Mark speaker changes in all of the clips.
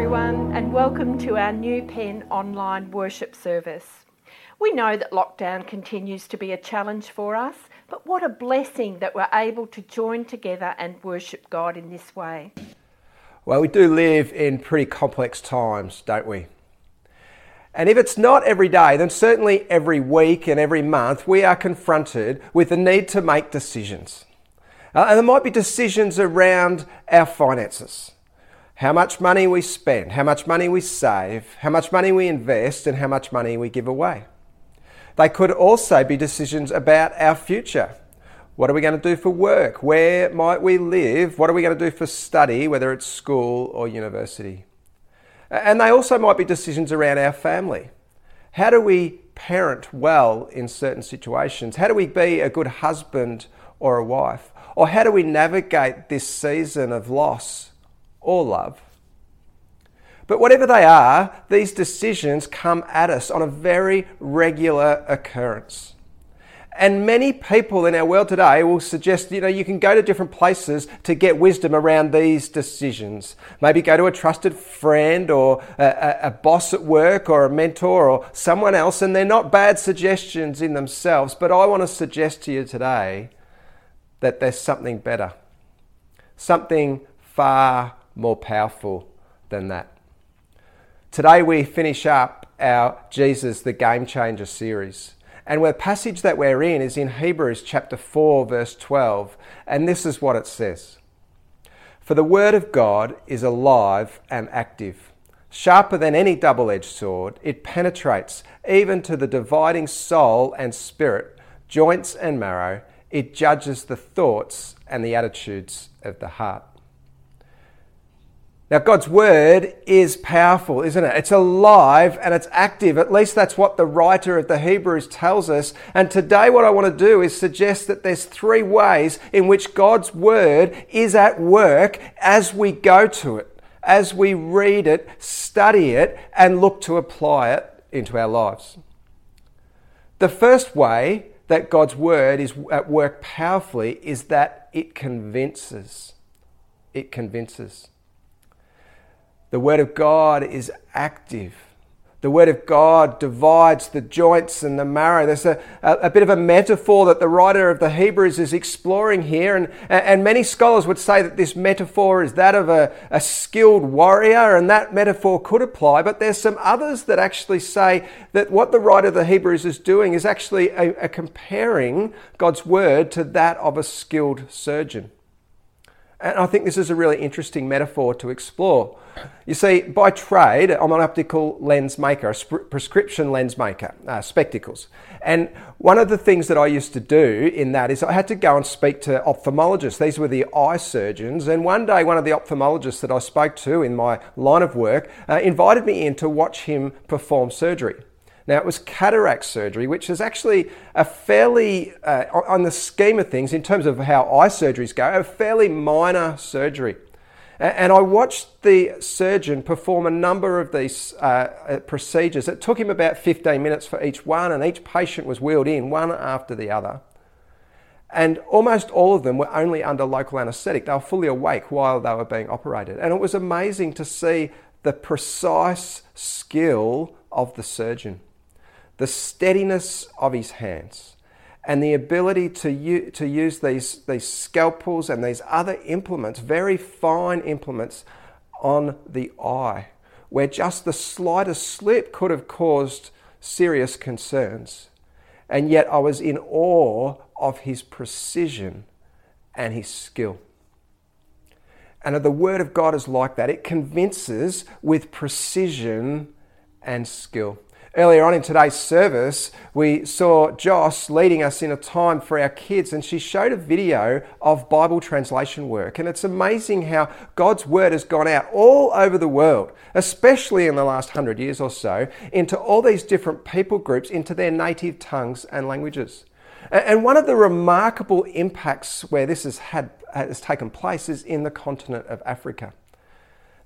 Speaker 1: everyone, and welcome to our New Pen online worship service. We know that lockdown continues to be a challenge for us, but what a blessing that we're able to join together and worship God in this way.
Speaker 2: Well, we do live in pretty complex times, don't we? And if it's not every day, then certainly every week and every month we are confronted with the need to make decisions. Uh, and there might be decisions around our finances how much money we spend, how much money we save, how much money we invest, and how much money we give away. They could also be decisions about our future. What are we going to do for work? Where might we live? What are we going to do for study, whether it's school or university? And they also might be decisions around our family. How do we parent well in certain situations? How do we be a good husband or a wife? Or how do we navigate this season of loss or love. But whatever they are, these decisions come at us on a very regular occurrence. And many people in our world today will suggest, you know, you can go to different places to get wisdom around these decisions. Maybe go to a trusted friend or a, a, boss at work or a mentor or someone else, and they're not bad suggestions in themselves. But I want to suggest to you today that there's something better, something far more powerful than that. Today we finish up our Jesus the Game Changer series. And the passage that we're in is in Hebrews chapter 4, verse 12. And this is what it says For the word of God is alive and active, sharper than any double edged sword. It penetrates even to the dividing soul and spirit, joints and marrow. It judges the thoughts and the attitudes of the heart. Now, God's word is powerful, isn't it? It's alive and it's active. At least that's what the writer of the Hebrews tells us. And today, what I want to do is suggest that there's three ways in which God's word is at work as we go to it, as we read it, study it, and look to apply it into our lives. The first way that God's word is at work powerfully is that it convinces. It convinces. The Word of God is active. The Word of God divides the joints and the marrow. There's a, a, a, bit of a metaphor that the writer of the Hebrews is exploring here. And, and many scholars would say that this metaphor is that of a, a skilled warrior, and that metaphor could apply. But there's some others that actually say that what the writer of the Hebrews is doing is actually a, a comparing God's Word to that of a skilled surgeon. And I think this is a really interesting metaphor to explore. You see, by trade, I'm an optical lens maker, a prescription lens maker, uh, spectacles. And one of the things that I used to do in that is I had to go and speak to ophthalmologists. These were the eye surgeons. And one day, one of the ophthalmologists that I spoke to in my line of work uh, invited me in to watch him perform surgery. Now, it was cataract surgery, which is actually a fairly, uh, on the scheme of things, in terms of how eye surgeries go, a fairly minor surgery. And I watched the surgeon perform a number of these uh, uh procedures. It took him about 15 minutes for each one, and each patient was wheeled in one after the other. And almost all of them were only under local anaesthetic. They were fully awake while they were being operated. And it was amazing to see the precise skill of the surgeon the steadiness of his hands, and the ability to, u- to use these, these scalpels and these other implements, very fine implements, on the eye, where just the slightest slip could have caused serious concerns. And yet I was in awe of his precision and his skill. And the Word of God is like that. It convinces with precision and skill. Earlier on in today's service, we saw Joss leading us in a time for our kids, and she showed a video of Bible translation work. And it's amazing how God's word has gone out all over the world, especially in the last hundred years or so, into all these different people groups, into their native tongues and languages. And one of the remarkable impacts where this has, had, has taken place is in the continent of Africa.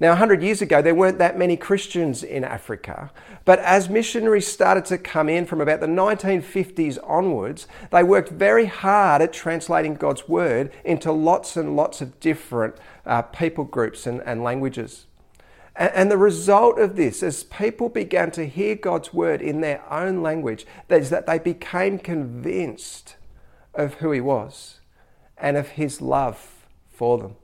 Speaker 2: Now, 100 years ago, there weren't that many Christians in Africa, but as missionaries started to come in from about the 1950s onwards, they worked very hard at translating God's word into lots and lots of different uh, people groups and, and languages. And the result of this, as people began to hear God's word in their own language, is that they became convinced of who He was and of His love for them.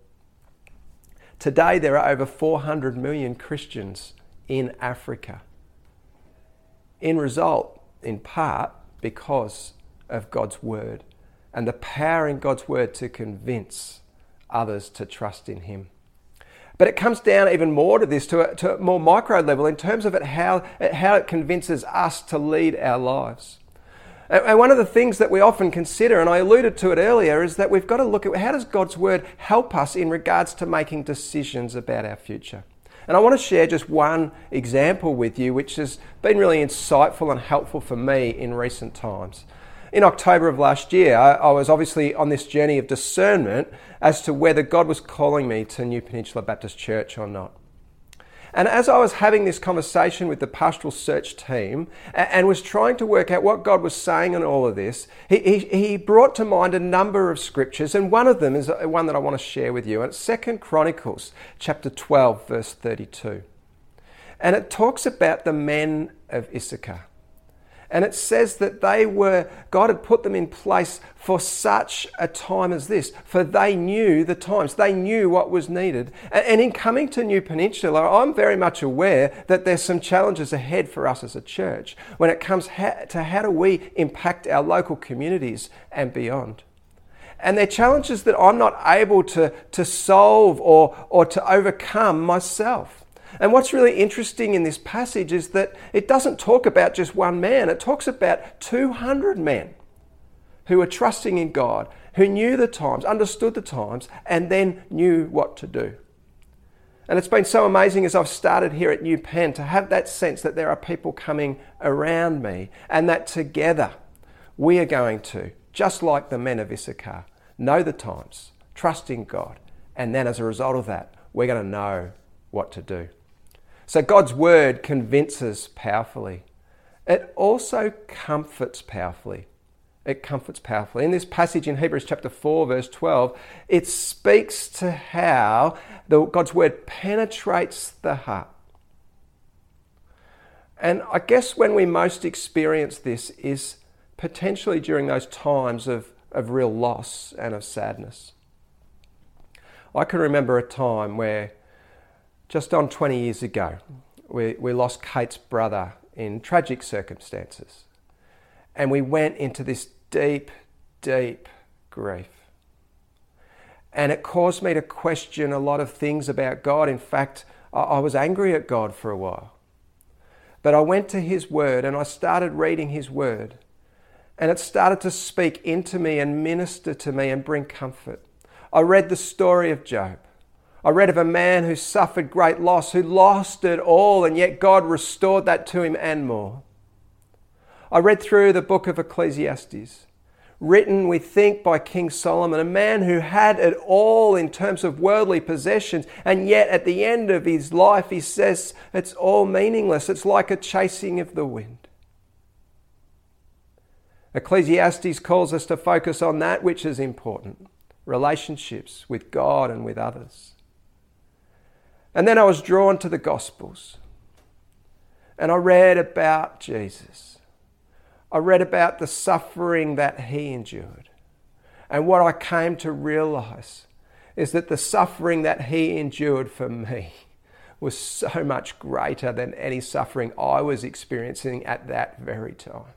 Speaker 2: Today, there are over 400 million Christians in Africa. In result, in part, because of God's word and the power in God's word to convince others to trust in Him. But it comes down even more to this, to a, to a more micro level, in terms of it how, how it convinces us to lead our lives. And one of the things that we often consider, and I alluded to it earlier, is that we've got to look at how does God's word help us in regards to making decisions about our future. And I want to share just one example with you, which has been really insightful and helpful for me in recent times in October of last year, I, was obviously on this journey of discernment as to whether God was calling me to New Peninsula Baptist Church or not. And as I was having this conversation with the pastoral search team and, was trying to work out what God was saying in all of this, he, he, he, brought to mind a number of scriptures, and one of them is uh, one that I want to share with you. And it's Second Chronicles chapter 12, verse 32. And it talks about the men of Issachar. And it says that they were, God had put them in place for such a time as this, for they knew the times, they knew what was needed. And in coming to New Peninsula, I'm very much aware that there's some challenges ahead for us as a church when it comes to how do we impact our local communities and beyond. And they're challenges that I'm not able to, to solve or, or to overcome myself. And what's really interesting in this passage is that it doesn't talk about just one man, it talks about 200 men who were trusting in God, who knew the times, understood the times, and then knew what to do. And it's been so amazing as I've started here at New Pen to have that sense that there are people coming around me and that together we are going to, just like the men of Issachar, know the times, trust in God, and then as a result of that, we're going to know what to do. So God's word convinces powerfully. It also comforts powerfully. It comforts powerfully. In this passage in Hebrews chapter 4, verse 12, it speaks to how the, God's word penetrates the heart. And I guess when we most experience this is potentially during those times of, of real loss and of sadness. I can remember a time where just on 20 years ago, we, we lost Kate's brother in tragic circumstances. And we went into this deep, deep grief. And it caused me to question a lot of things about God. In fact, I was angry at God for a while. But I went to His Word and I started reading His Word. And it started to speak into me and minister to me and bring comfort. I read the story of Job. I read of a man who suffered great loss, who lost it all, and yet God restored that to him and more. I read through the book of Ecclesiastes, written, we think, by King Solomon, a man who had it all in terms of worldly possessions, and yet at the end of his life, he says it's all meaningless. It's like a chasing of the wind. Ecclesiastes calls us to focus on that which is important relationships with God and with others. And then I was drawn to the Gospels. And I read about Jesus. I read about the suffering that he endured. And what I came to realize is that the suffering that he endured for me was so much greater than any suffering I was experiencing at that very time.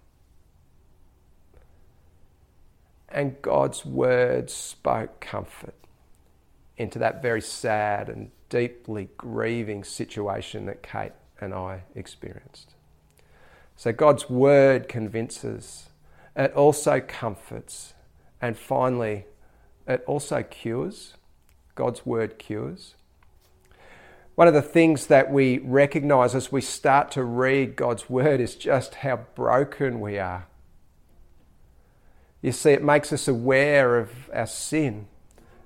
Speaker 2: And God's word spoke comfort into that very sad and deeply grieving situation that Kate and I experienced. So God's word convinces, it also comforts, and finally, it also cures. God's word cures. One of the things that we recognize as we start to read God's word is just how broken we are. You see, it makes us aware of our sin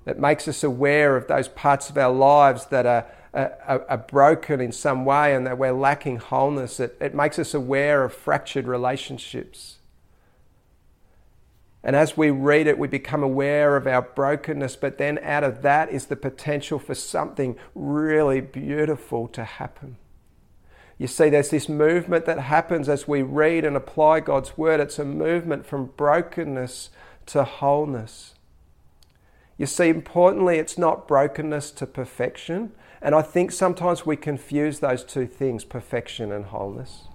Speaker 2: it makes us aware of those parts of our lives that are, are, are broken in some way and that we're lacking wholeness. It, it makes us aware of fractured relationships. And as we read it, we become aware of our brokenness, but then out of that is the potential for something really beautiful to happen. You see, there's this movement that happens as we read and apply God's word. It's a movement from brokenness to wholeness. You see, importantly, it's not brokenness to perfection. And I think sometimes we confuse those two things perfection and wholeness.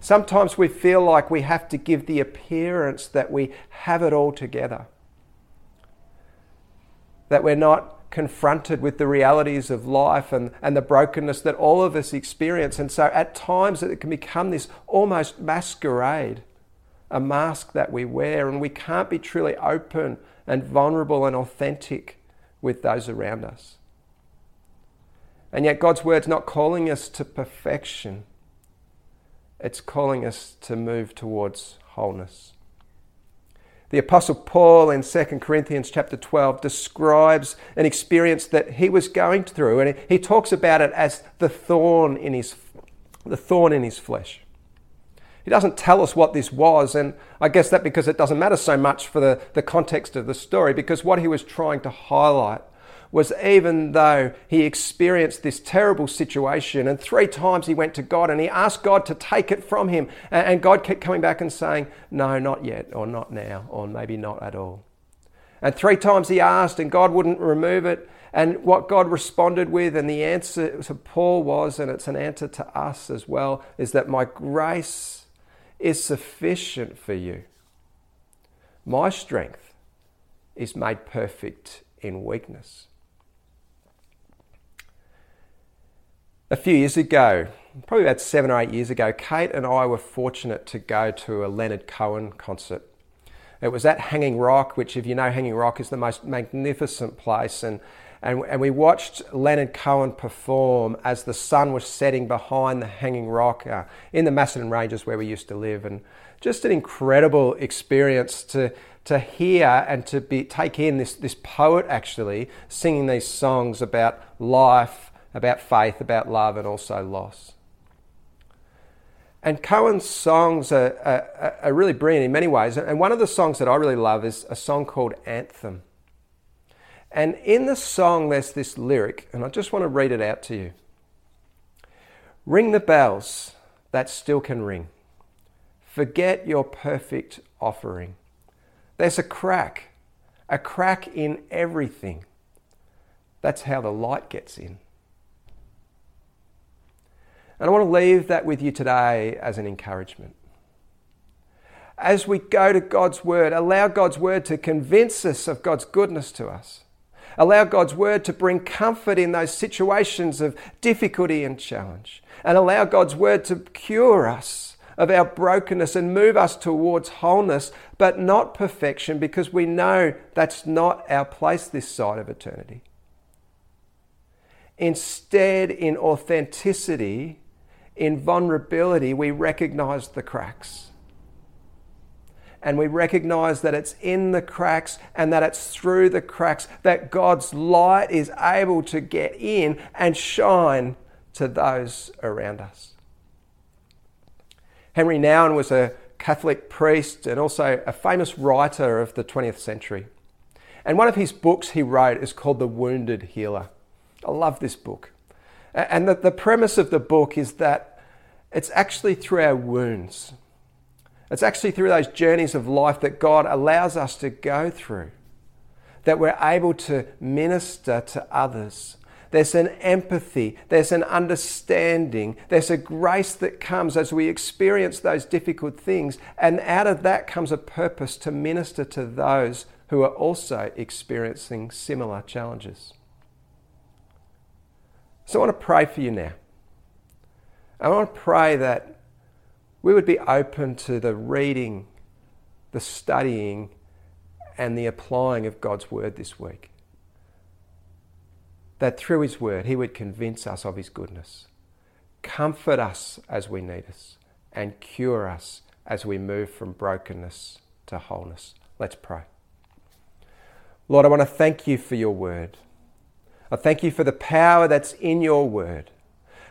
Speaker 2: Sometimes we feel like we have to give the appearance that we have it all together, that we're not confronted with the realities of life and, and the brokenness that all of us experience. And so at times it can become this almost masquerade, a mask that we wear, and we can't be truly open and vulnerable and authentic with those around us. And yet God's word's not calling us to perfection it's calling us to move towards wholeness. The apostle Paul in 2 Corinthians chapter 12 describes an experience that he was going through and he talks about it as the thorn in his the thorn in his flesh. He doesn't tell us what this was, and I guess that because it doesn't matter so much for the, the context of the story, because what he was trying to highlight was even though he experienced this terrible situation, and three times he went to God and he asked God to take it from him, and God kept coming back and saying, No, not yet, or not now, or maybe not at all. And three times he asked, and God wouldn't remove it. And what God responded with, and the answer to Paul was, and it's an answer to us as well, is that my grace is sufficient for you. My strength is made perfect in weakness. A few years ago, probably about seven or eight years ago, Kate and I were fortunate to go to a Leonard Cohen concert. It was at Hanging Rock, which, if you know Hanging Rock, is the most magnificent place. And, and, and we watched Leonard Cohen perform as the sun was setting behind the Hanging Rock uh, in the Macedon Ranges where we used to live. And just an incredible experience to, to hear and to be, take in this, this poet actually singing these songs about life about faith, about love, and also loss. And Cohen's songs are, are, are, really brilliant in many ways. And one of the songs that I really love is a song called Anthem. And in the song, there's this lyric, and I just want to read it out to you Ring the bells that still can ring. Forget your perfect offering. There's a crack, a crack in everything. That's how the light gets in. And I want to leave that with you today as an encouragement. As we go to God's Word, allow God's Word to convince us of God's goodness to us. Allow God's Word to bring comfort in those situations of difficulty and challenge. And allow God's Word to cure us of our brokenness and move us towards wholeness, but not perfection, because we know that's not our place this side of eternity. Instead, in authenticity, in vulnerability, we recognize the cracks. And we recognize that it's in the cracks and that it's through the cracks that God's light is able to get in and shine to those around us. Henri Nouwen was a Catholic priest and also a famous writer of the 20th century. And one of his books he wrote is called The Wounded Healer. I love this book. And the, the premise of the book is that it's actually through our wounds, it's actually through those journeys of life that God allows us to go through that we're able to minister to others. There's an empathy, there's an understanding, there's a grace that comes as we experience those difficult things, and out of that comes a purpose to minister to those who are also experiencing similar challenges. So I want to pray for you now. I want to pray that we would be open to the reading, the studying, and the applying of God's Word this week. That through His Word, He would convince us of His goodness, comfort us as we need us, and cure us as we move from brokenness to wholeness. Let's pray. Lord, I want to thank you for your Word. I thank you for the power that's in your word.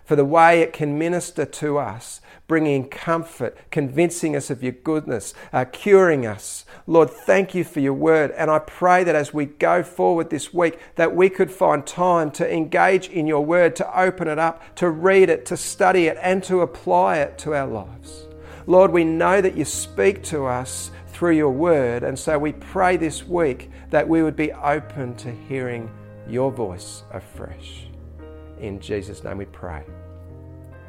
Speaker 2: for the way it can minister to us, bringing comfort, convincing us of your goodness, uh, curing us. Lord, thank you for your word. And I pray that as we go forward this week, that we could find time to engage in your word, to open it up, to read it, to study it, and to apply it to our lives. Lord, we know that you speak to us through your word. And so we pray this week that we would be open to hearing your voice afresh. In Jesus' name we pray.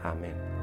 Speaker 2: Amen.